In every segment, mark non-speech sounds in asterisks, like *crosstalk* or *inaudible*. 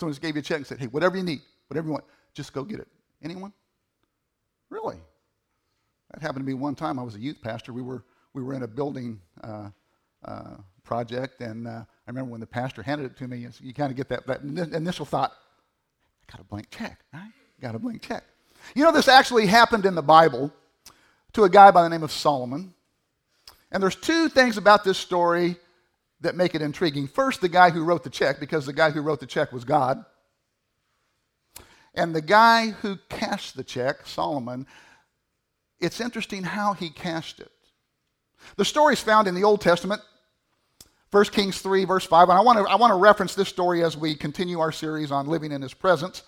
Someone just gave you a check and said, hey, whatever you need, whatever you want, just go get it. Anyone? Really? That happened to me one time. I was a youth pastor. We were, we were in a building uh, uh, project, and uh, I remember when the pastor handed it to me, you kind of get that, that initial thought, I got a blank check, right? Got a blank check. You know, this actually happened in the Bible to a guy by the name of Solomon. And there's two things about this story that make it intriguing. First, the guy who wrote the check, because the guy who wrote the check was God. And the guy who cashed the check, Solomon, it's interesting how he cashed it. The story is found in the Old Testament, 1 Kings 3, verse 5. And I want to, I want to reference this story as we continue our series on living in his presence,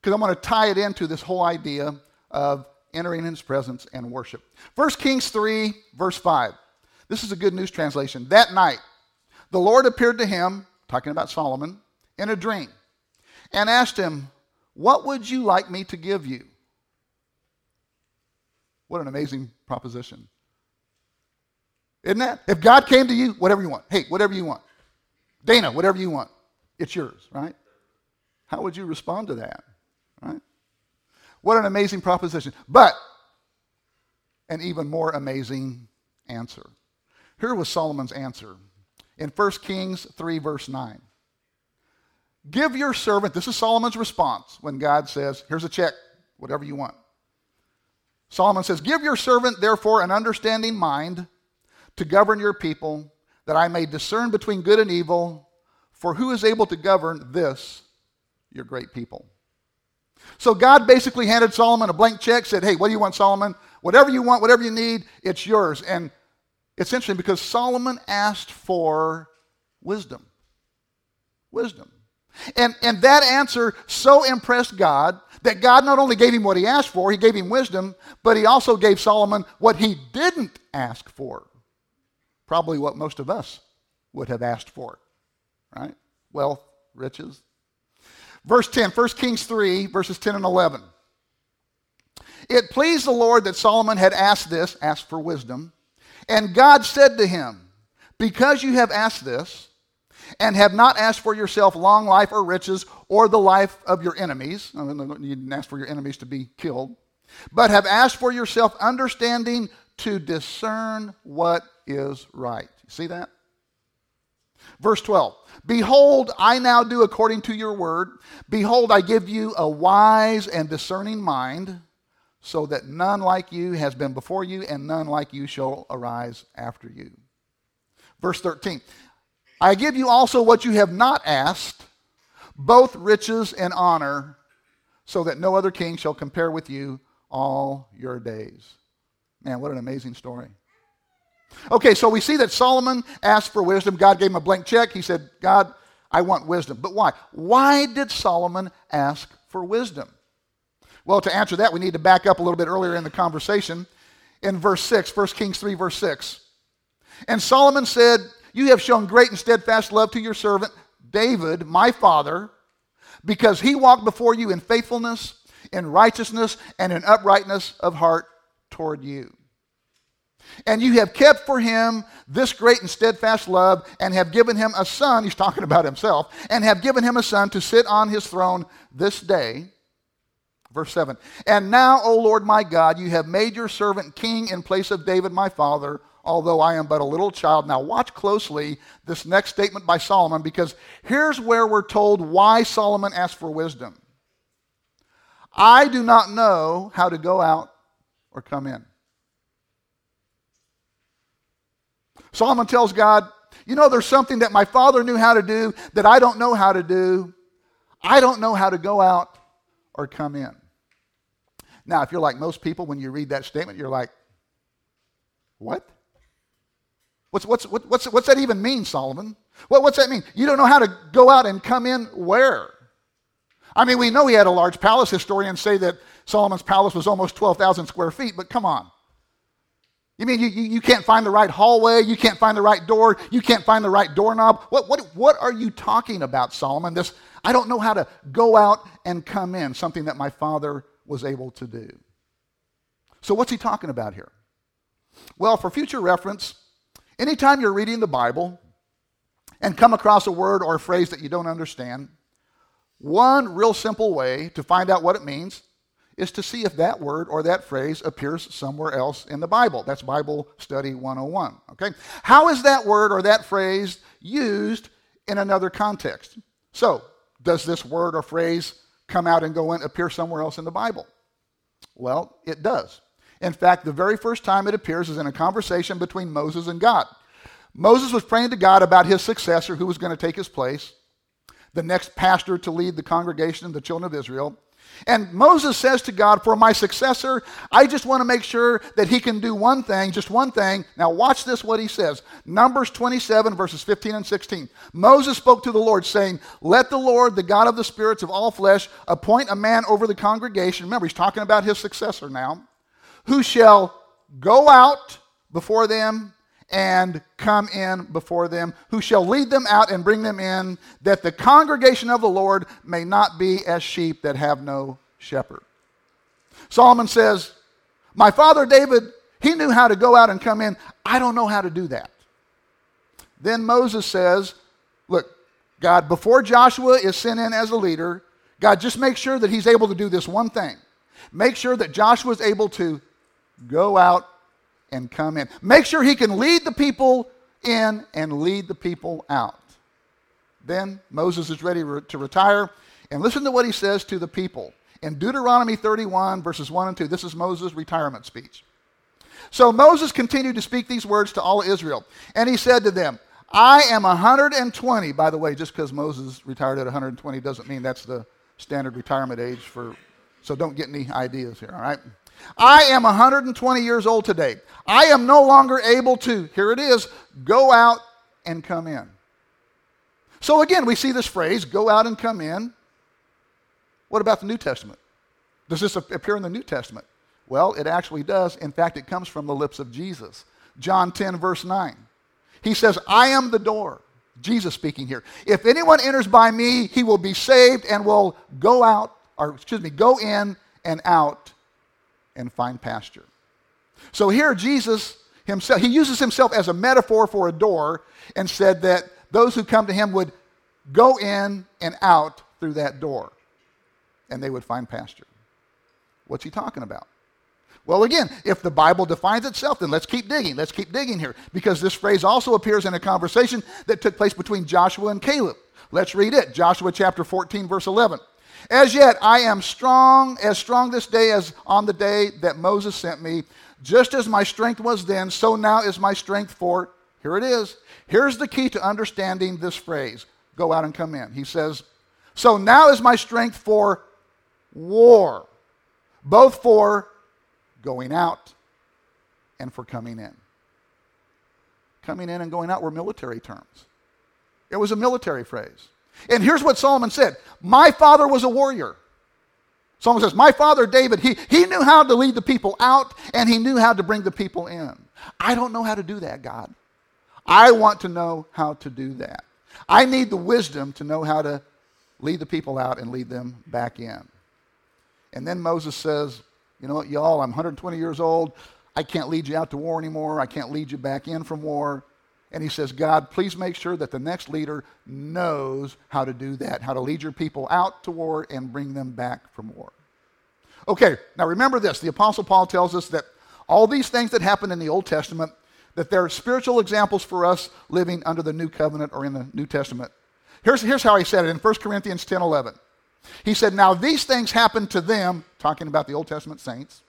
because I want to tie it into this whole idea of entering in his presence and worship. 1 Kings 3, verse 5. This is a good news translation. That night, the Lord appeared to him, talking about Solomon, in a dream and asked him, What would you like me to give you? What an amazing proposition. Isn't that? If God came to you, whatever you want. Hey, whatever you want. Dana, whatever you want. It's yours, right? How would you respond to that? Right? What an amazing proposition. But an even more amazing answer. Here was Solomon's answer in 1 Kings 3, verse 9. Give your servant, this is Solomon's response when God says, Here's a check, whatever you want. Solomon says, Give your servant, therefore, an understanding mind to govern your people, that I may discern between good and evil, for who is able to govern this, your great people? So God basically handed Solomon a blank check, said, Hey, what do you want, Solomon? Whatever you want, whatever you need, it's yours. And it's interesting because Solomon asked for wisdom. Wisdom. And, and that answer so impressed God that God not only gave him what he asked for, he gave him wisdom, but he also gave Solomon what he didn't ask for. Probably what most of us would have asked for, right? Wealth, riches. Verse 10, 1 Kings 3, verses 10 and 11. It pleased the Lord that Solomon had asked this, asked for wisdom. And God said to him, Because you have asked this, and have not asked for yourself long life or riches or the life of your enemies, I mean, you didn't ask for your enemies to be killed, but have asked for yourself understanding to discern what is right. See that? Verse 12 Behold, I now do according to your word. Behold, I give you a wise and discerning mind so that none like you has been before you, and none like you shall arise after you. Verse 13 I give you also what you have not asked, both riches and honor, so that no other king shall compare with you all your days. Man, what an amazing story. Okay, so we see that Solomon asked for wisdom. God gave him a blank check. He said, God, I want wisdom. But why? Why did Solomon ask for wisdom? Well, to answer that, we need to back up a little bit earlier in the conversation in verse 6, 1 Kings 3, verse 6. And Solomon said, You have shown great and steadfast love to your servant David, my father, because he walked before you in faithfulness, in righteousness, and in uprightness of heart toward you. And you have kept for him this great and steadfast love, and have given him a son, he's talking about himself, and have given him a son to sit on his throne this day. Verse 7 And now, O Lord my God, you have made your servant king in place of David my father, although I am but a little child. Now, watch closely this next statement by Solomon, because here's where we're told why Solomon asked for wisdom. I do not know how to go out or come in. Solomon tells God, You know, there's something that my father knew how to do that I don't know how to do. I don't know how to go out or come in. Now, if you're like most people, when you read that statement, you're like, what? What's, what's, what, what's, what's that even mean, Solomon? What, what's that mean? You don't know how to go out and come in where? I mean, we know he had a large palace. Historians say that Solomon's palace was almost 12,000 square feet, but come on. You mean you, you, you, can't find the right hallway? You can't find the right door? You can't find the right doorknob? What, what, what are you talking about, Solomon? This, I don't know how to go out and come in, something that my father was able to do. So, what's he talking about here? Well, for future reference, anytime you're reading the Bible and come across a word or a phrase that you don't understand, one real simple way to find out what it means is to see if that word or that phrase appears somewhere else in the Bible. That's Bible Study 101. Okay? How is that word or that phrase used in another context? So, does this word or phrase come out and go in, appear somewhere else in the Bible? Well, it does. In fact, the very first time it appears is in a conversation between Moses and God. Moses was praying to God about his successor who was going to take his place, the next pastor to lead the congregation of the children of Israel. And Moses says to God, For my successor, I just want to make sure that he can do one thing, just one thing. Now, watch this what he says. Numbers 27, verses 15 and 16. Moses spoke to the Lord, saying, Let the Lord, the God of the spirits of all flesh, appoint a man over the congregation. Remember, he's talking about his successor now, who shall go out before them and come in before them, who shall lead them out and bring them in, that the congregation of the Lord may not be as sheep that have no shepherd. Solomon says, My father David, he knew how to go out and come in. I don't know how to do that. Then Moses says, Look, God, before Joshua is sent in as a leader, God, just make sure that he's able to do this one thing. Make sure that Joshua is able to go out and come in. Make sure he can lead the people in and lead the people out. Then Moses is ready to retire. And listen to what he says to the people. In Deuteronomy 31, verses 1 and 2, this is Moses' retirement speech. So Moses continued to speak these words to all Israel. And he said to them, I am 120. By the way, just because Moses retired at 120 doesn't mean that's the standard retirement age for, so don't get any ideas here, all right? I am 120 years old today. I am no longer able to, here it is, go out and come in. So again, we see this phrase, go out and come in. What about the New Testament? Does this appear in the New Testament? Well, it actually does. In fact, it comes from the lips of Jesus. John 10, verse 9. He says, I am the door. Jesus speaking here. If anyone enters by me, he will be saved and will go out, or excuse me, go in and out and find pasture. So here, Jesus himself, he uses himself as a metaphor for a door and said that those who come to him would go in and out through that door and they would find pasture. What's he talking about? Well, again, if the Bible defines itself, then let's keep digging. Let's keep digging here because this phrase also appears in a conversation that took place between Joshua and Caleb. Let's read it. Joshua chapter 14, verse 11. As yet, I am strong, as strong this day as on the day that Moses sent me. Just as my strength was then, so now is my strength for, here it is. Here's the key to understanding this phrase go out and come in. He says, So now is my strength for war, both for going out and for coming in. Coming in and going out were military terms, it was a military phrase. And here's what Solomon said My father was a warrior. Solomon says, My father David, he, he knew how to lead the people out and he knew how to bring the people in. I don't know how to do that, God. I want to know how to do that. I need the wisdom to know how to lead the people out and lead them back in. And then Moses says, You know what, y'all, I'm 120 years old. I can't lead you out to war anymore. I can't lead you back in from war. And he says, God, please make sure that the next leader knows how to do that, how to lead your people out to war and bring them back from war. Okay, now remember this. The Apostle Paul tells us that all these things that happened in the Old Testament, that they're spiritual examples for us living under the New Covenant or in the New Testament. Here's, here's how he said it in 1 Corinthians 10 11. He said, Now these things happened to them, talking about the Old Testament saints,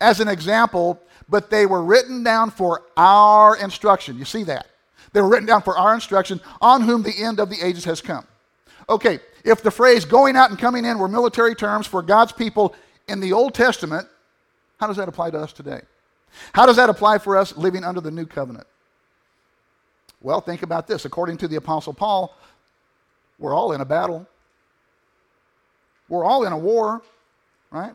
as an example, but they were written down for our instruction. You see that? They were written down for our instruction, on whom the end of the ages has come. Okay, if the phrase going out and coming in were military terms for God's people in the Old Testament, how does that apply to us today? How does that apply for us living under the new covenant? Well, think about this. According to the Apostle Paul, we're all in a battle. We're all in a war, right?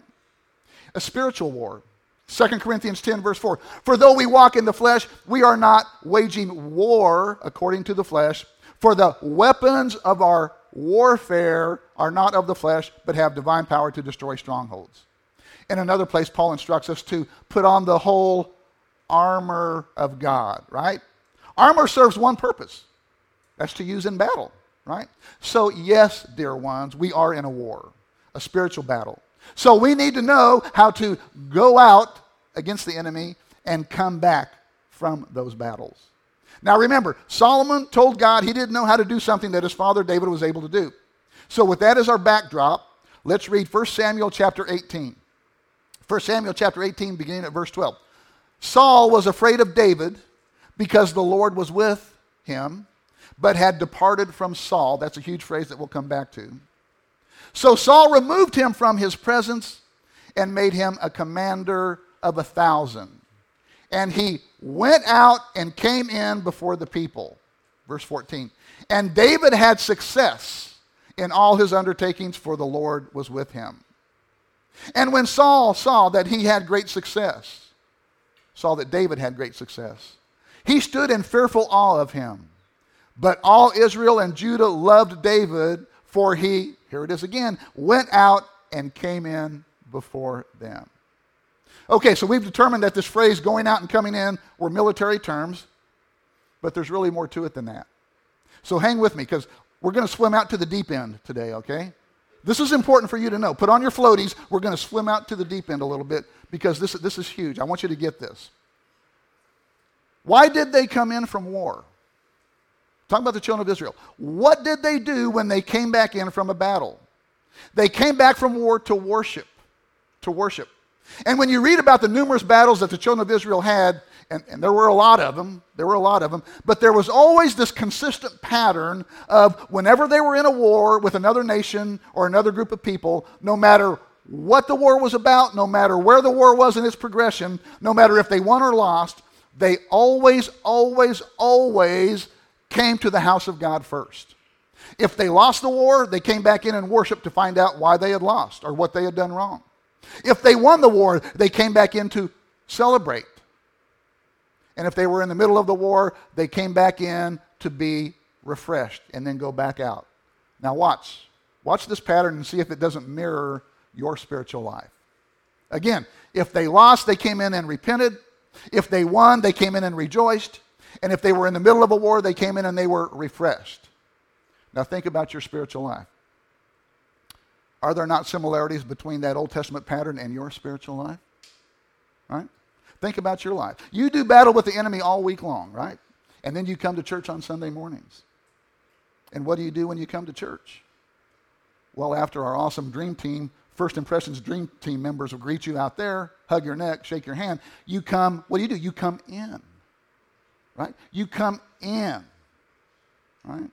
A spiritual war. 2 Corinthians 10, verse 4. For though we walk in the flesh, we are not waging war according to the flesh. For the weapons of our warfare are not of the flesh, but have divine power to destroy strongholds. In another place, Paul instructs us to put on the whole armor of God, right? Armor serves one purpose that's to use in battle, right? So, yes, dear ones, we are in a war, a spiritual battle. So, we need to know how to go out against the enemy and come back from those battles. Now, remember, Solomon told God he didn't know how to do something that his father David was able to do. So, with that as our backdrop, let's read 1 Samuel chapter 18. 1 Samuel chapter 18, beginning at verse 12. Saul was afraid of David because the Lord was with him, but had departed from Saul. That's a huge phrase that we'll come back to. So Saul removed him from his presence and made him a commander of a thousand. And he went out and came in before the people. Verse 14. And David had success in all his undertakings, for the Lord was with him. And when Saul saw that he had great success, saw that David had great success, he stood in fearful awe of him. But all Israel and Judah loved David, for he, here it is again, went out and came in before them. Okay, so we've determined that this phrase going out and coming in were military terms, but there's really more to it than that. So hang with me because we're going to swim out to the deep end today, okay? This is important for you to know. Put on your floaties. We're going to swim out to the deep end a little bit because this, this is huge. I want you to get this. Why did they come in from war? Talking about the children of Israel. What did they do when they came back in from a battle? They came back from war to worship. To worship. And when you read about the numerous battles that the children of Israel had, and, and, there were a lot of them, there were a lot of them, but there was always this consistent pattern of whenever they were in a war with another nation or another group of people, no matter what the war was about, no matter where the war was in its progression, no matter if they won or lost, they always, always, always came to the house of God first. If they lost the war, they came back in and worshiped to find out why they had lost or what they had done wrong. If they won the war, they came back in to celebrate. And if they were in the middle of the war, they came back in to be refreshed and then go back out. Now, watch. Watch this pattern and see if it doesn't mirror your spiritual life. Again, if they lost, they came in and repented. If they won, they came in and rejoiced. And if they were in the middle of a war, they came in and they were refreshed. Now think about your spiritual life. Are there not similarities between that Old Testament pattern and your spiritual life? Right? Think about your life. You do battle with the enemy all week long, right? And then you come to church on Sunday mornings. And what do you do when you come to church? Well, after our awesome dream team First Impressions Dream Team members will greet you out there, hug your neck, shake your hand. You come, what do you do? You come in, right? You come in, right?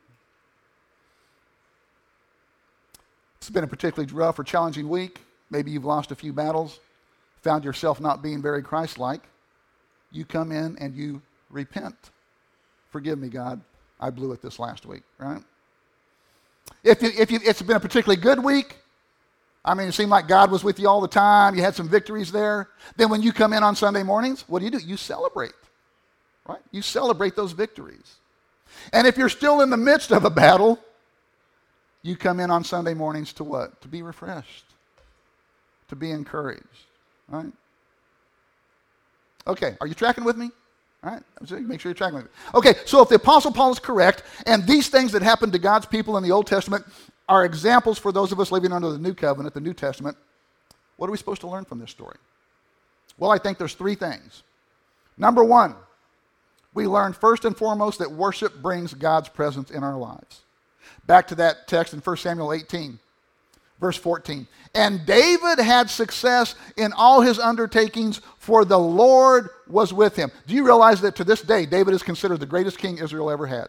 It's been a particularly rough or challenging week. Maybe you've lost a few battles, found yourself not being very Christ like. You come in and you repent. Forgive me, God. I blew it this last week, right? If, you, if you, it's been a particularly good week, I mean, it seemed like God was with you all the time. You had some victories there. Then when you come in on Sunday mornings, what do you do? You celebrate, right? You celebrate those victories. And if you're still in the midst of a battle, you come in on Sunday mornings to what? To be refreshed, to be encouraged, right? Okay, are you tracking with me? All right, make sure you're tracking with me. Okay, so if the Apostle Paul is correct, and these things that happened to God's people in the Old Testament are examples for those of us living under the New Covenant, the New Testament. What are we supposed to learn from this story? Well, I think there's three things. Number one, we learn first and foremost that worship brings God's presence in our lives. Back to that text in 1 Samuel 18, verse 14. And David had success in all his undertakings, for the Lord was with him. Do you realize that to this day, David is considered the greatest king Israel ever had?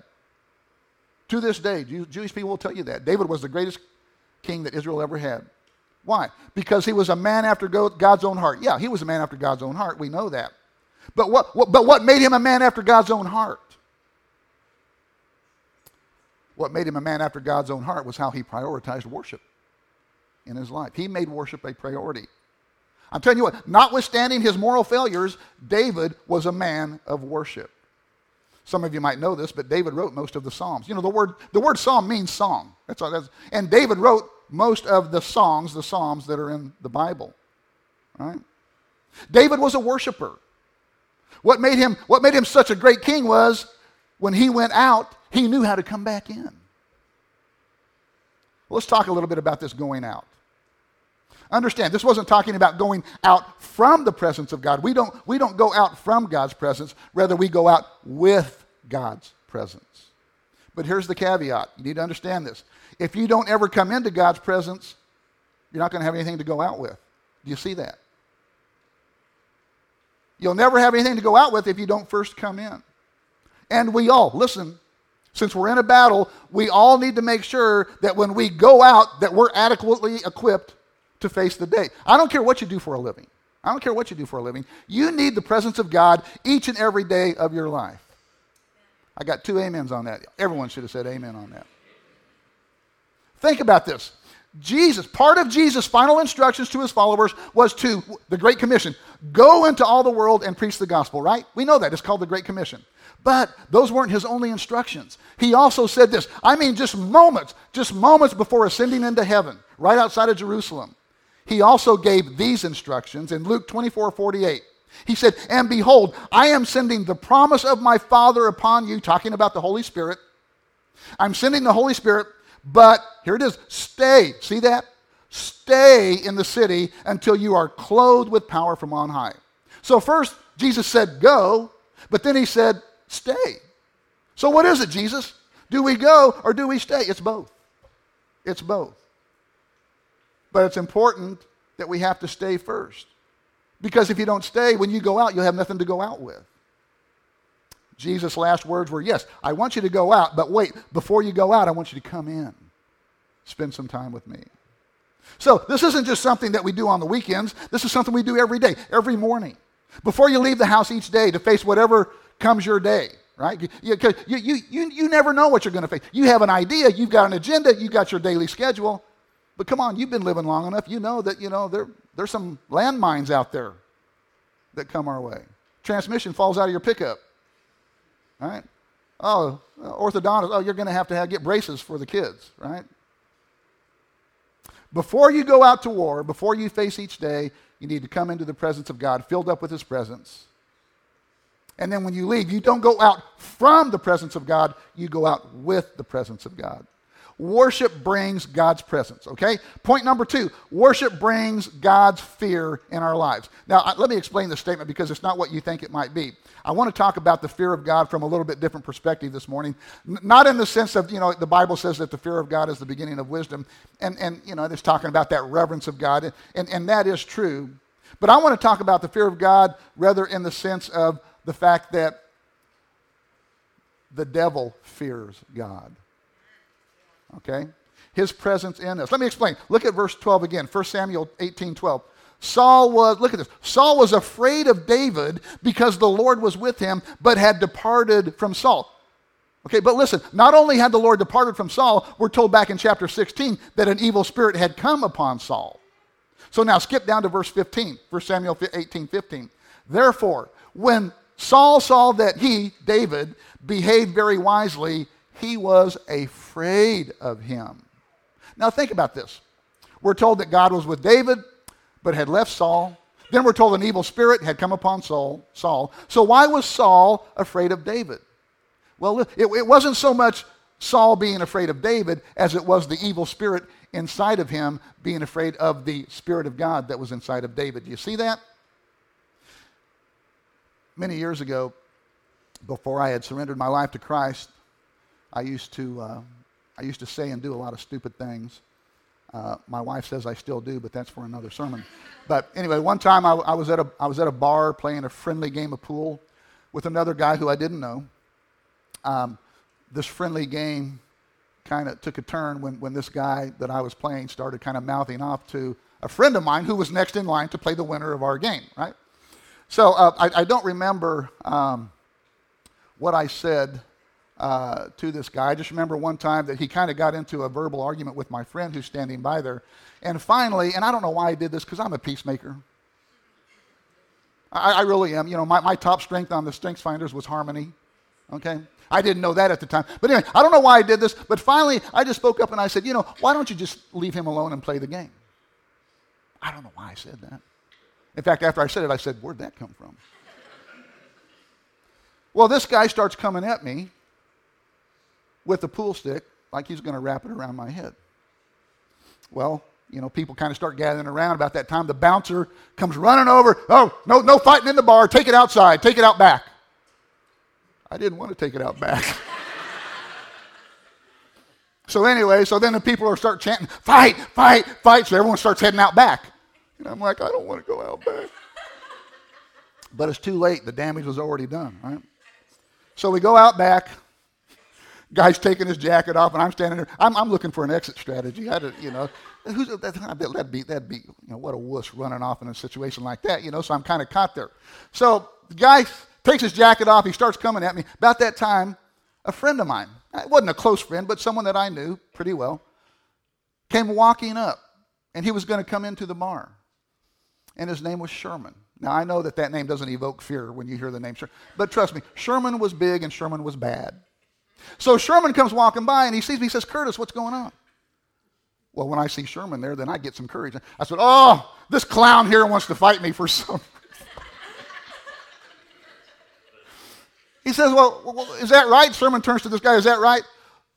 To this day, Jewish people will tell you that. David was the greatest king that Israel ever had. Why? Because he was a man after God's own heart. Yeah, he was a man after God's own heart. We know that. But what, what, but what made him a man after God's own heart? What made him a man after God's own heart was how he prioritized worship. in his life. He made worship a priority. I'm telling you what, notwithstanding his moral failures, David was a man of worship. Some of you might know this, but David wrote most of the Psalms. You know, the word, the word psalm means song. That's all that's, and David wrote most of the songs, the Psalms that are in the Bible. Right? David was a worshiper. What made him, what made him such a great king was when he went out, he knew how to come back in. Let's talk a little bit about this going out. Understand, this wasn't talking about going out from the presence of God. We don't, we don't go out from God's presence, rather, we go out with God's presence. But here's the caveat you need to understand this. If you don't ever come into God's presence, you're not going to have anything to go out with. Do you see that? You'll never have anything to go out with if you don't first come in. And we all, listen, since we're in a battle, we all need to make sure that when we go out that we're adequately equipped to face the day. I don't care what you do for a living. I don't care what you do for a living. You need the presence of God each and every day of your life. I got two amens on that. Everyone should have said amen on that. Think about this. Jesus, part of Jesus' final instructions to his followers was to, the Great Commission, go into all the world and preach the gospel, right? We know that. It's called the Great Commission. But those weren't his only instructions. He also said this I mean, just moments, just moments before ascending into heaven, right outside of Jerusalem. He also gave these instructions in Luke 24 48. He said, And behold, I am sending the promise of my Father upon you, talking about the Holy Spirit. I'm sending the Holy Spirit, but here it is stay. See that? Stay in the city until you are clothed with power from on high. So, first, Jesus said, Go, but then he said, Stay. So, what is it, Jesus? Do we go or do we stay? It's both. It's both. But it's important that we have to stay first. Because if you don't stay, when you go out, you'll have nothing to go out with. Jesus' last words were, Yes, I want you to go out, but wait, before you go out, I want you to come in. Spend some time with me. So, this isn't just something that we do on the weekends. This is something we do every day, every morning. Before you leave the house each day to face whatever comes your day, right? You, you, you, you, you never know what you're going to face. You have an idea, you've got an agenda, you've got your daily schedule. But come on, you've been living long enough. You know that, you know, there, there's some landmines out there that come our way. Transmission falls out of your pickup. Right? Oh, orthodontist, oh, you're going to have to have, get braces for the kids, right? Before you go out to war, before you face each day, you need to come into the presence of God, filled up with His presence. And then when you leave, you don't go out from the presence of God, you go out with the presence of God. Worship brings God's presence, okay? Point number two worship brings God's fear in our lives. Now, let me explain this statement because it's not what you think it might be. I want to talk about the fear of God from a little bit different perspective this morning. not in the sense of, you know, the Bible says that the fear of God is the beginning of wisdom. And, and you know, it's talking about that reverence of God. And, and that is true. But I want to talk about the fear of God rather in the sense of the fact that the devil fears God. Okay? His presence in us. Let me explain. Look at verse 12 again, 1 Samuel 18 12. Saul was, look at this, Saul was afraid of David because the Lord was with him, but had departed from Saul. Okay, but listen, not only had the Lord departed from Saul, we're told back in chapter 16 that an evil spirit had come upon Saul. So now skip down to verse 15, 1 Samuel 18 15. Therefore, when Saul saw that he, David, behaved very wisely, he was afraid of him. Now think about this. We're told that God was with David, but had left Saul. Then we're told an evil spirit had come upon Saul. Saul. So why was Saul afraid of David? Well, it, it wasn't so much Saul being afraid of David as it was the evil spirit inside of him being afraid of the Spirit of God that was inside of David. Do you see that? Many years ago, before I had surrendered my life to Christ, I used to, uh, I used to say and do a lot of stupid things. Uh, my wife says I still do, but that's for another sermon. But anyway, one time I, I, was at a, I was at a bar playing a friendly game of pool with another guy who I didn't know. Um, this friendly game kind of took a turn when, when this guy that I was playing started kind of mouthing off to a friend of mine who was next in line to play the winner of our game, right? So uh, I, I, don't remember um, what I said uh, to this guy. I just remember one time that he kind of got into a verbal argument with my friend who's standing by there. And finally, and I don't know why I did this because I'm a peacemaker. I, I, really am. You know, my, my top strength on the Strengths Finders was harmony. Okay? I didn't know that at the time. But anyway, I don't know why I did this, but finally I just spoke up and I said, you know, why don't you just leave him alone and play the game? I don't know why I said that. In fact, after I said it, I said, where'd that come from? *laughs* well, this guy starts coming at me with a pool stick like he's going to wrap it around my head. Well, you know, people kind of start gathering around about that time. The bouncer comes running over. Oh, no, no fighting in the bar. Take it outside. Take it out back. I didn't want to take it out back. *laughs* so anyway, so then the people are start chanting, fight, fight, fight. So everyone starts heading out back. And I'm like, I don't want to go out back. But it's too late. The damage was already done, right? So we go out back. Guy's taking his jacket off, and I'm standing there. I'm, I'm looking for an exit strategy. I, you know, who's that? That'd be that'd be you know what a wuss running off in a situation like that. You know, so I'm kind of caught there. So the guy takes his jacket off. He starts coming at me. About that time, a friend of mine, it wasn't a close friend, but someone that I knew pretty well, came walking up, and he was going to come into the bar, and his name was Sherman. Now I know that that name doesn't evoke fear when you hear the name Sherman, but trust me, Sherman was big and Sherman was bad. So Sherman comes walking by and he sees me. He says, Curtis, what's going on? Well, when I see Sherman there, then I get some courage. I said, Oh, this clown here wants to fight me for some *laughs* He says, well, is that right? Sherman turns to this guy, is that right?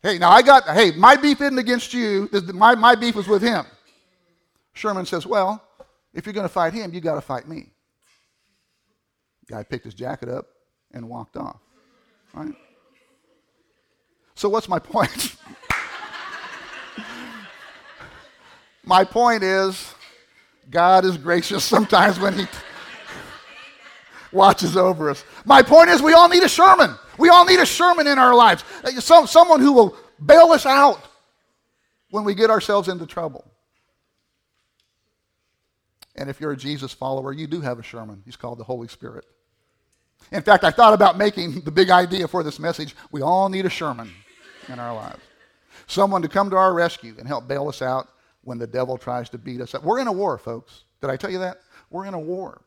Hey, now I got, hey, my beef isn't against you. My, my beef is with him. Sherman says, well, if you're going to fight him, you got to fight me. Guy picked his jacket up and walked off. Right? So, what's my point? my point is, God is gracious sometimes when He watches over us. My point is, we all need a Sherman. We all need a Sherman in our lives. Some, someone who will bail us out when we get ourselves into trouble. And if you're a Jesus follower, you do have a Sherman. He's called the Holy Spirit. In fact, I thought about making the big idea for this message. We all need a Sherman in our lives. Someone to come to our rescue and help bail us out when the devil tries to beat us up. We're in a war, folks. Did I tell you that? We're in a war.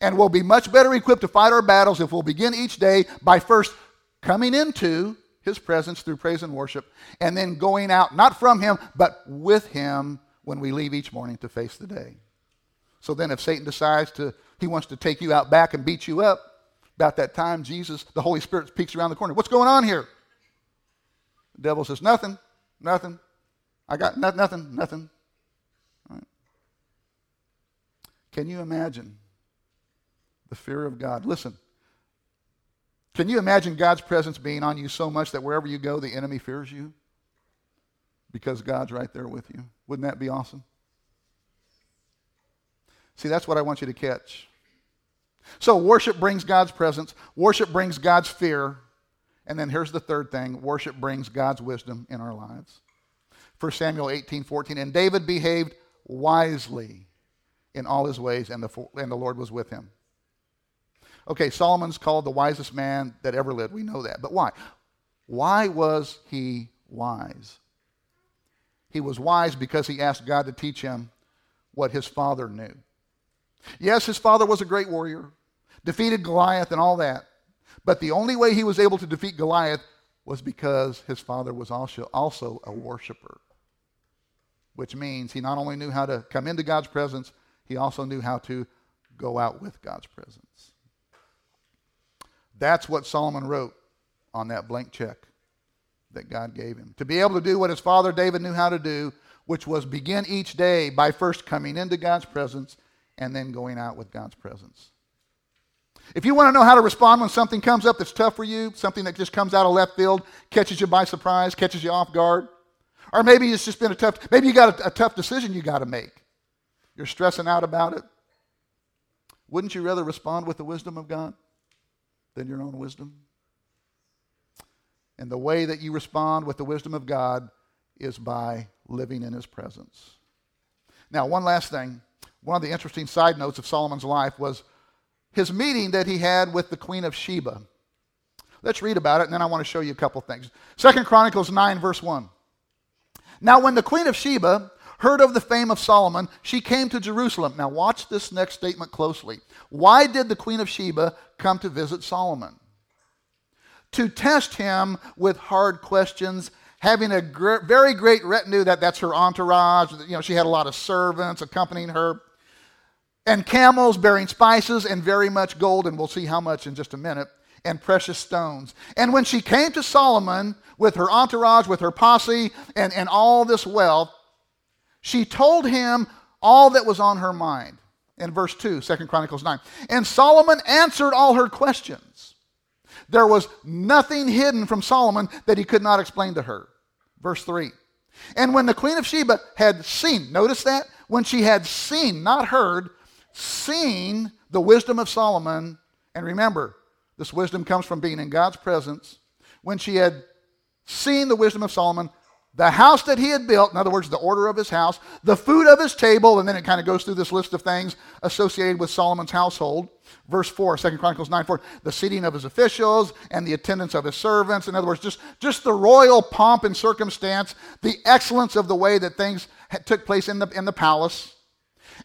And we'll be much better equipped to fight our battles if we'll begin each day by first coming into his presence through praise and worship, and then going out, not from him, but with him when we leave each morning to face the day. So then, if Satan decides to, he wants to take you out back and beat you up, about that time, Jesus, the Holy Spirit peeks around the corner. What's going on here? The devil says, Nothing, nothing. I got no, nothing, nothing. Right. Can you imagine the fear of God? Listen, can you imagine God's presence being on you so much that wherever you go, the enemy fears you? Because God's right there with you. Wouldn't that be awesome? See, that's what I want you to catch. So, worship brings God's presence, worship brings God's fear, and then here's the third thing worship brings God's wisdom in our lives. 1 Samuel 18 14. And David behaved wisely in all his ways, and the, and the Lord was with him. Okay, Solomon's called the wisest man that ever lived. We know that. But why? Why was he wise? He was wise because he asked God to teach him what his father knew. Yes, his father was a great warrior, defeated Goliath and all that. But the only way he was able to defeat Goliath was because his father was also, also a worshiper, which means he not only knew how to come into God's presence, he also knew how to go out with God's presence. That's what Solomon wrote on that blank check that God gave him. To be able to do what his father David knew how to do, which was begin each day by first coming into God's presence and then going out with God's presence. If you want to know how to respond when something comes up that's tough for you, something that just comes out of left field, catches you by surprise, catches you off guard, or maybe it's just been a tough, maybe you got a, a tough decision you got to make. You're stressing out about it. Wouldn't you rather respond with the wisdom of God than your own wisdom? And the way that you respond with the wisdom of God is by living in His presence. Now, one last thing. One of the interesting side notes of Solomon's life was his meeting that he had with the Queen of Sheba. Let's read about it, and then I want to show you a couple things. Second Chronicles 9, verse 1. Now, when the queen of Sheba heard of the fame of Solomon, she came to Jerusalem. Now, watch this next statement closely. Why did the queen of Sheba come to visit Solomon? To test him with hard questions having a gr- very great retinue that that's her entourage you know she had a lot of servants accompanying her and camels bearing spices and very much gold and we'll see how much in just a minute and precious stones and when she came to solomon with her entourage with her posse and, and all this wealth she told him all that was on her mind in verse 2 2 chronicles 9 and solomon answered all her questions there was nothing hidden from solomon that he could not explain to her Verse 3. And when the queen of Sheba had seen, notice that? When she had seen, not heard, seen the wisdom of Solomon, and remember, this wisdom comes from being in God's presence. When she had seen the wisdom of Solomon, the house that he had built, in other words, the order of his house, the food of his table, and then it kind of goes through this list of things associated with Solomon's household. Verse 4, 2 Chronicles 9 4, the seating of his officials and the attendance of his servants. In other words, just, just the royal pomp and circumstance, the excellence of the way that things took place in the, in the palace.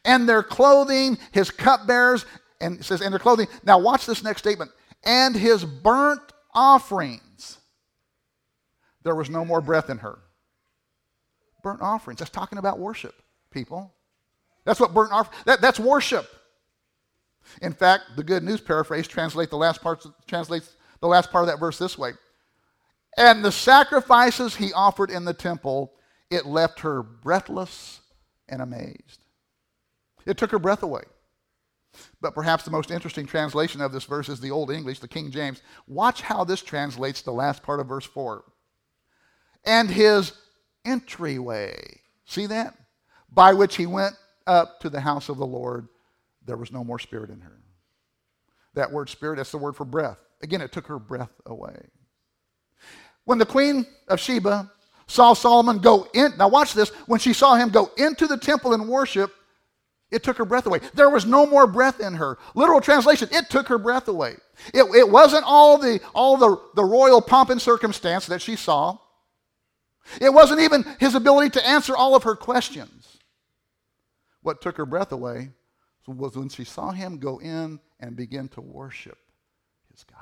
And their clothing, his cupbearers, and it says, and their clothing. Now, watch this next statement. And his burnt offerings. There was no more breath in her burnt offerings. That's talking about worship, people. That's what burnt offering, that, that's worship. In fact, the Good News paraphrase translate the last part, translates the last part of that verse this way. And the sacrifices he offered in the temple, it left her breathless and amazed. It took her breath away. But perhaps the most interesting translation of this verse is the Old English, the King James. Watch how this translates the last part of verse 4. And his entryway. See that? By which he went up to the house of the Lord. There was no more spirit in her. That word spirit, that's the word for breath. Again, it took her breath away. When the queen of Sheba saw Solomon go in, now watch this, when she saw him go into the temple and worship, it took her breath away. There was no more breath in her. Literal translation, it took her breath away. It, it wasn't all the all the, the royal pomp and circumstance that she saw. It wasn't even his ability to answer all of her questions. What took her breath away was when she saw him go in and begin to worship his God.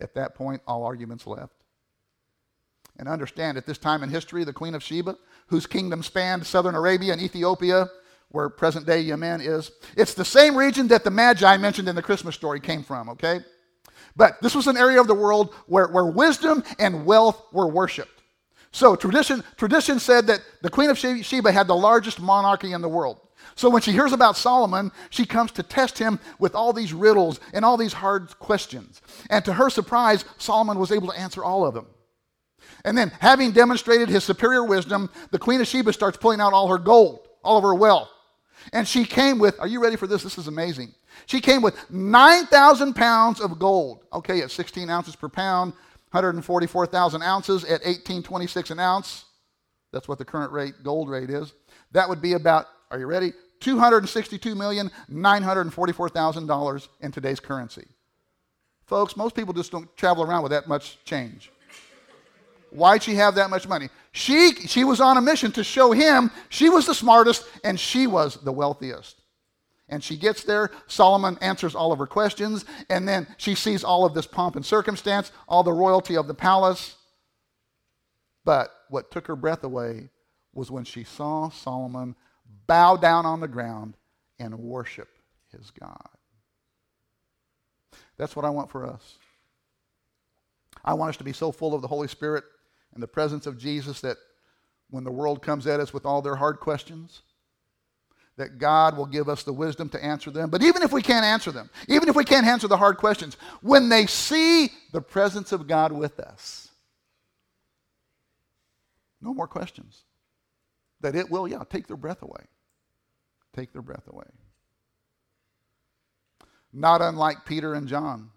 At that point, all arguments left. And understand, at this time in history, the Queen of Sheba, whose kingdom spanned southern Arabia and Ethiopia, where present day Yemen is, it's the same region that the Magi mentioned in the Christmas story came from, okay? But this was an area of the world where, where wisdom and wealth were worshiped. So tradition, tradition said that the queen of Sheba had the largest monarchy in the world. So when she hears about Solomon, she comes to test him with all these riddles and all these hard questions. And to her surprise, Solomon was able to answer all of them. And then, having demonstrated his superior wisdom, the queen of Sheba starts pulling out all her gold, all of her wealth. And she came with, are you ready for this? This is amazing. She came with 9,000 pounds of gold. Okay, at 16 ounces per pound, 144,000 ounces at 1826 an ounce. That's what the current rate, gold rate is. That would be about, are you ready? $262,944,000 in today's currency. Folks, most people just don't travel around with that much change. Why'd she have that much money? She, she was on a mission to show him she was the smartest and she was the wealthiest. And she gets there. Solomon answers all of her questions. And then she sees all of this pomp and circumstance, all the royalty of the palace. But what took her breath away was when she saw Solomon bow down on the ground and worship his God. That's what I want for us. I want us to be so full of the Holy Spirit and the presence of Jesus that when the world comes at us with all their hard questions, that God will give us the wisdom to answer them. But even if we can't answer them, even if we can't answer the hard questions, when they see the presence of God with us, no more questions. That it will, yeah, take their breath away. Take their breath away. Not unlike Peter and John,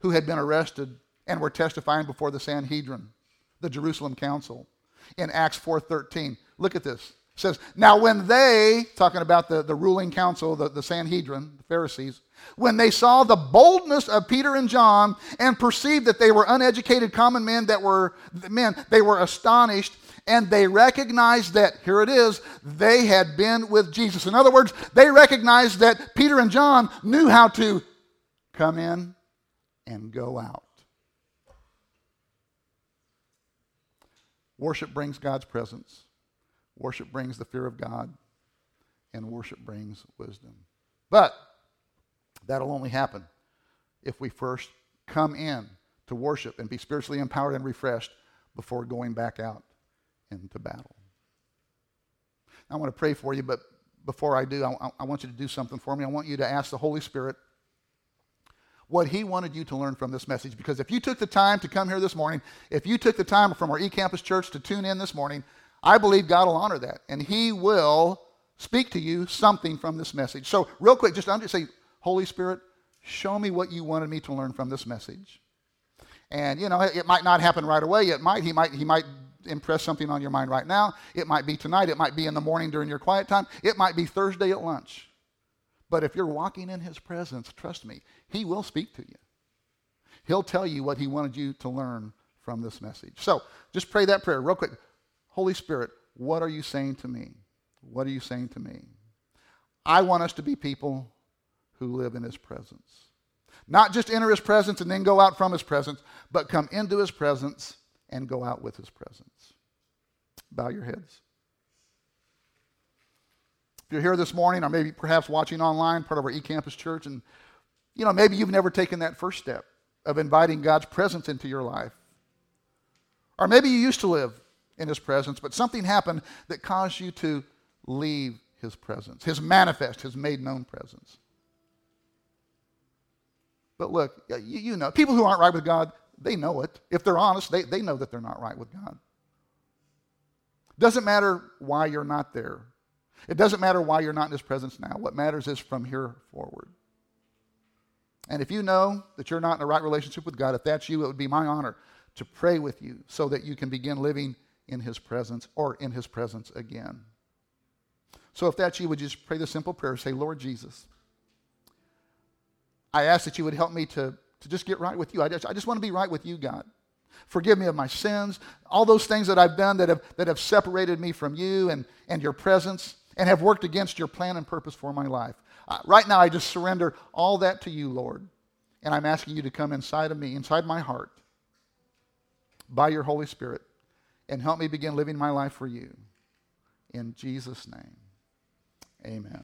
who had been arrested and were testifying before the Sanhedrin, the Jerusalem council. In Acts 4:13, look at this. says, Now when they, talking about the, the ruling council, the, the Sanhedrin, the Pharisees, when they saw the boldness of Peter and John and perceived that they were uneducated common men that were men, they were astonished and they recognized that, here it is, they had been with Jesus. In other words, they recognized that Peter and John knew how to come in and go out. Worship brings God's presence. Worship brings the fear of God, and worship brings wisdom. But that'll only happen if we first come in to worship and be spiritually empowered and refreshed before going back out into battle. I want to pray for you, but before I do, I, I, want you to do something for me. I want you to ask the Holy Spirit what He wanted you to learn from this message. Because if you took the time to come here this morning, if you took the time from our eCampus Church to tune in this morning, I believe God will honor that. And He will speak to you something from this message. So, real quick, just under, say, Holy Spirit, show me what you wanted me to learn from this message. And, you know, it, it might not happen right away. It might, he might, he might impress something on your mind right now. It might be tonight. It might be in the morning during your quiet time. It might be Thursday at lunch. But if you're walking in his presence, trust me, he will speak to you. He'll tell you what he wanted you to learn from this message. So just pray that prayer real quick. Holy Spirit, what are you saying to me? What are you saying to me? I want us to be people who live in his presence. Not just enter his presence and then go out from his presence, but come into his presence and go out with his presence. Bow your heads. If you're here this morning, or maybe perhaps watching online, part of our eCampus church, and you know, maybe you've never taken that first step of inviting God's presence into your life. Or maybe you used to live in his presence, but something happened that caused you to leave his presence, his manifest, his made known presence. But look, you, you know, people who aren't right with God, they know it. If they're honest, they, they know that they're not right with God. Doesn't matter why you're not there. It doesn't matter why you're not in His presence now. What matters is from here forward. And if you know that you're not in a right relationship with God, if that's you, it would be my honor to pray with you so that you can begin living in His presence or in His presence again. So if that's you, would you just pray the simple prayer? Say, Lord Jesus, I ask that you would help me to to just get right with you. I just, I just want to be right with you, God. Forgive me of my sins, all those things that I've done that have, that have separated me from you and, and your presence and have worked against your plan and purpose for my life. Uh, right now, I just surrender all that to you, Lord. And I'm asking you to come inside of me, inside my heart, by your Holy Spirit, and help me begin living my life for you. In Jesus' name, amen.